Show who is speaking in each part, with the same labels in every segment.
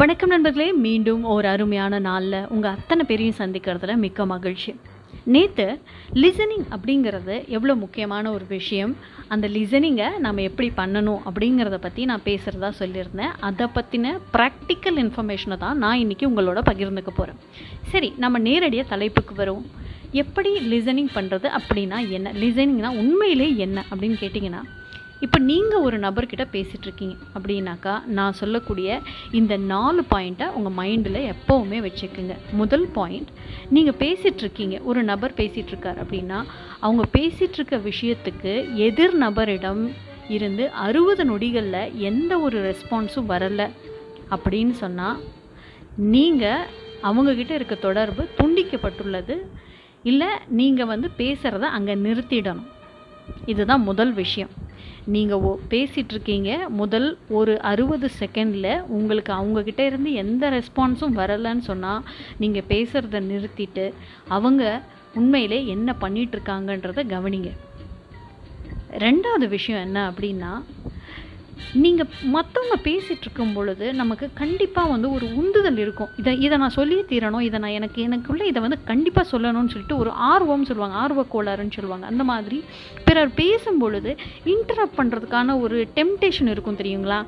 Speaker 1: வணக்கம் நண்பர்களே மீண்டும் ஒரு அருமையான நாளில் உங்கள் அத்தனை பேரையும் சந்திக்கிறதுல மிக்க மகிழ்ச்சி. நேற்று லிசனிங் அப்படிங்கிறது எவ்வளோ முக்கியமான ஒரு விஷயம். அந்த லிசனிங்கை நம்ம எப்படி பண்ணணும் அப்படிங்கிறத பற்றி நான் பேசுகிறதா சொல்லியிருந்தேன். அதை பற்றின ப்ராக்டிக்கல் இன்ஃபர்மேஷனை தான் நான் இன்றைக்கி உங்களோட பகிர்ந்துக்க போகிறேன் சரி நம்ம நேரடியாக தலைப்புக்கு வருவோம். எப்படி லிசனிங் பண்ணுறது அப்படின்னா என்ன? லிசனிங்னா உண்மையிலே என்ன அப்படின்னு கேட்டிங்கன்னா இப்போ நீங்கள் ஒரு நபர்கிட்ட பேசிகிட்டு இருக்கீங்க அப்படின்னாக்கா நான் சொல்லக்கூடிய இந்த நாலு பாயிண்ட்டை உங்கள் மைண்டில் எப்போவுமே வச்சுக்கோங்க. முதல் பாயிண்ட் நீங்கள் பேசிகிட்டு இருக்கீங்க ஒரு நபர் பேசிகிட்டு இருக்கார் அப்படின்னா அவங்க பேசிகிட்ருக்க விஷயத்துக்கு எதிர் நபரிடம் இருந்து அறுபது நொடிகளில் எந்த ஒரு ரெஸ்பான்ஸும் வரலை அப்படின்னு சொன்னால் நீங்கள் அவங்கக்கிட்ட இருக்க தொடர்பு துண்டிக்கப்பட்டுள்ளது. இல்லை நீங்கள் வந்து பேசுகிறத அங்கே நிறுத்திடணும். இதுதான் முதல் விஷயம். நீங்கள் ஓ பேசிகிட்டு இருக்கீங்க முதல் ஒரு அறுபது செகண்டில் உங்களுக்கு அவங்கக்கிட்ட இருந்து எந்த ரெஸ்பான்ஸும் வரலைன்னு சொன்னால் நீங்கள் பேசுகிறத நிறுத்திட்டு அவங்க உண்மையிலே என்ன பண்ணிகிட்ருக்காங்கன்றத கவனிங்க. ரெண்டாவது விஷயம் என்ன அப்படின்னா நீங்கள் மற்றவங்க பேசிகிட்டு இருக்கும் பொழுது நமக்கு கண்டிப்பாக வந்து ஒரு உந்துதல் இருக்கும். இதை இதை நான் சொல்லியே தீரணும் இதை நான் எனக்கு எனக்குள்ளே இதை வந்து கண்டிப்பாக சொல்லணும்னு சொல்லிட்டு ஒரு ஆர்வம்னு சொல்லுவாங்க ஆர்வ கோளாறுன்னு சொல்லுவாங்க. அந்த மாதிரி பிறர் பேசும் பொழுது இன்டரப்ட் பண்ணுறதுக்கான ஒரு டெம்டேஷன் இருக்கும் தெரியுங்களா?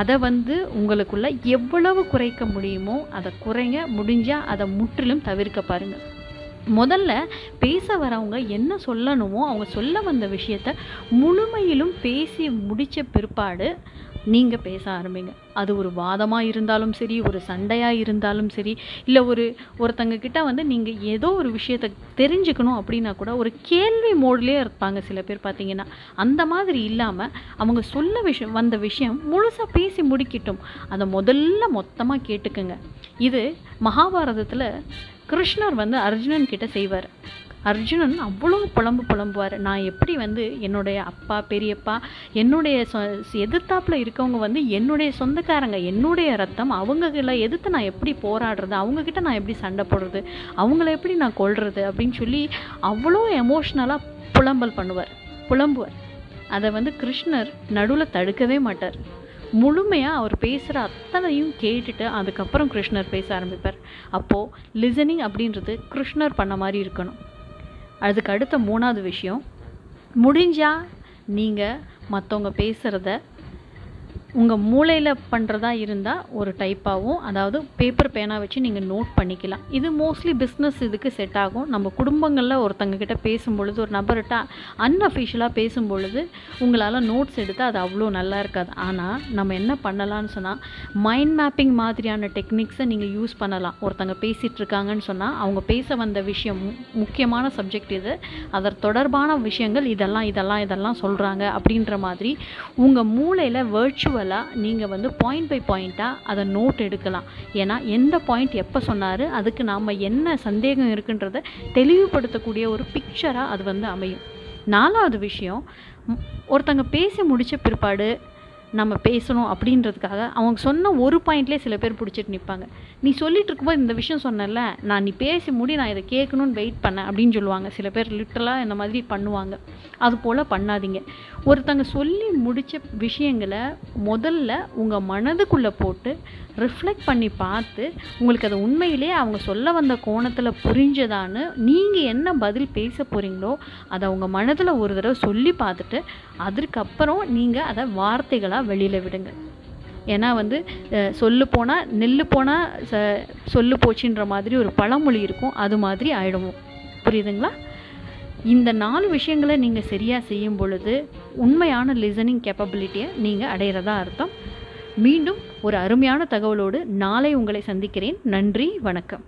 Speaker 1: அதை வந்து உங்களுக்குள்ளே எவ்வளவு குறைக்க முடியுமோ அதை குறைங்க முடிஞ்சால் அதை முற்றிலும் தவிர்க்க பாருங்கள் முதல்ல பேச வரவங்க என்ன சொல்லணுமோ அவங்க சொல்ல வந்த விஷயத்த முழுமையிலும் பேசி முடித்த பிற்பாடு நீங்கள் பேச ஆரம்பிங்க. அது ஒரு வாதமாக இருந்தாலும் சரி ஒரு சண்டையாக இருந்தாலும் சரி இல்லை ஒரு ஒருத்தங்க கிட்ட வந்து நீங்கள் ஏதோ ஒரு விஷயத்த தெரிஞ்சுக்கணும் அப்படின்னா கூட ஒரு கேள்வி மோட்லேயே இருப்பாங்க சில பேர் பார்த்தீங்கன்னா அந்த மாதிரி இல்லாமல் அவங்க சொல்ல விஷயம் வந்த விஷயம் முழுசாக பேசி முடிக்கட்டும். அதை முதல்ல மொத்தமாக கேட்டுக்குங்க. இது மகாபாரதத்தில் கிருஷ்ணர் வந்து அர்ஜுனன் கிட்ட செய்வார். அர்ஜுனன் அவ்வளோ புலம்பு புலம்புவார். நான் எப்படி வந்து என்னுடைய அப்பா பெரியப்பா என்னுடைய சொ எதிர்த்தாப்பில் இருக்கவங்க வந்து என்னுடைய சொந்தக்காரங்க என்னுடைய ரத்தம் அவங்கள எதிர்த்து நான் எப்படி போராடுறது அவங்கக்கிட்ட நான் எப்படி சண்டை போடுறது அவங்கள எப்படி நான் கொள்வது அப்படின்னு சொல்லி அவ்வளோ எமோஷ்னலாக புலம்பல் பண்ணுவார். புலம்புவார். அதை வந்து கிருஷ்ணர் நடுவில் தடுக்கவே மாட்டார். முழுமையாக அவர் பேசுகிற அத்தனையும் கேட்டுட்டு அதுக்கப்புறம் கிருஷ்ணர் பேச ஆரம்பிப்பார். அப்போது லிசனிங் அப்படின்றது கிருஷ்ணர் பண்ண மாதிரி இருக்கணும். அதுக்கு அடுத்த மூணாவது விஷயம் முடிஞ்சால் நீங்கள் மற்றவங்க பேசுகிறத உங்கள் மூளையில் பண்ணுறதா இருந்தால் ஒரு டைப்பாகவும் அதாவது பேப்பர் பேனா வச்சு நீங்கள் நோட் பண்ணிக்கலாம். இது மோஸ்ட்லி பிஸ்னஸ் இதுக்கு செட் ஆகும். நம்ம குடும்பங்களில் ஒருத்தங்கக்கிட்ட பேசும்பொழுது ஒரு நபர்கிட்ட அன்அஃபிஷியலாக பேசும்பொழுது உங்களால் நோட்ஸ் எடுத்தால் அது அவ்வளோ நல்லா இருக்காது. ஆனால் நம்ம என்ன பண்ணலாம்னு சொன்னால் மைண்ட் மேப்பிங் மாதிரியான டெக்னிக்ஸை நீங்கள் யூஸ் பண்ணலாம். ஒருத்தங்க பேசிகிட்ருக்காங்கன்னு சொன்னால் அவங்க பேச வந்த விஷயம் முக்கியமான சப்ஜெக்ட் இது. அதர் தொடர்பான விஷயங்கள் இதெல்லாம் இதெல்லாம் இதெல்லாம் சொல்கிறாங்க அப்படின்ற மாதிரி உங்கள் மூளையில் வேர்ச்சுவல் யூஸ்வலாக நீங்கள் வந்து பாயிண்ட் பை பாயிண்ட்டாக அதை நோட் எடுக்கலாம். ஏன்னா எந்த பாயிண்ட் எப்போ சொன்னார் அதுக்கு நாம் என்ன சந்தேகம் இருக்குன்றத தெளிவுபடுத்தக்கூடிய ஒரு பிக்சராக அது வந்து அமையும். நாலாவது விஷயம் ஒருத்தங்க பேசி முடித்த பிற்பாடு நம்ம பேசணும் அப்படின்றதுக்காக அவங்க சொன்ன ஒரு பாயிண்ட்லேயே சில பேர் பிடிச்சிட்டு நிற்பாங்க. நீ சொல்லிட்டு இருக்கும்போது இந்த விஷயம் சொன்னல நான் நீ பேசி முடி நான் இதை கேட்கணும்னு வெயிட் பண்ணேன் அப்படின்னு சொல்லுவாங்க. சில பேர் லிட்டலாக இந்த மாதிரி பண்ணுவாங்க. அது போல் பண்ணாதீங்க. ஒருத்தங்க சொல்லி முடித்த விஷயங்களை முதல்ல உங்கள் மனதுக்குள்ளே போட்டு ரிஃப்ளெக்ட் பண்ணி பார்த்து உங்களுக்கு அது உண்மையிலே அவங்க சொல்ல வந்த கோணத்தில் புரிஞ்சதான்னு நீங்கள் என்ன பதில் பேச போகிறீங்களோ அதை அவங்க மனதில் ஒரு தடவை சொல்லி பார்த்துட்டு அதற்கப்பறம் நீங்கள் அதை வார்த்தைகளாக வெளியில் விடுங்க ஏன்னா வந்து சொல்லு போனால் நெல் போனால் ச சொல்லு போச்சுன்ற மாதிரி ஒரு பழமொழி இருக்கும். அது மாதிரி ஆயிடுவோம் புரியுதுங்களா? இந்த நாலு விஷயங்களை நீங்கள் சரியாக செய்யும் பொழுது உண்மையான லிசனிங் கேப்பபிலிட்டியை நீங்கள் அடையிறதா அர்த்தம். மீண்டும் ஒரு அருமையான தகவலோடு நாளை உங்களை சந்திக்கிறேன். நன்றி வணக்கம்.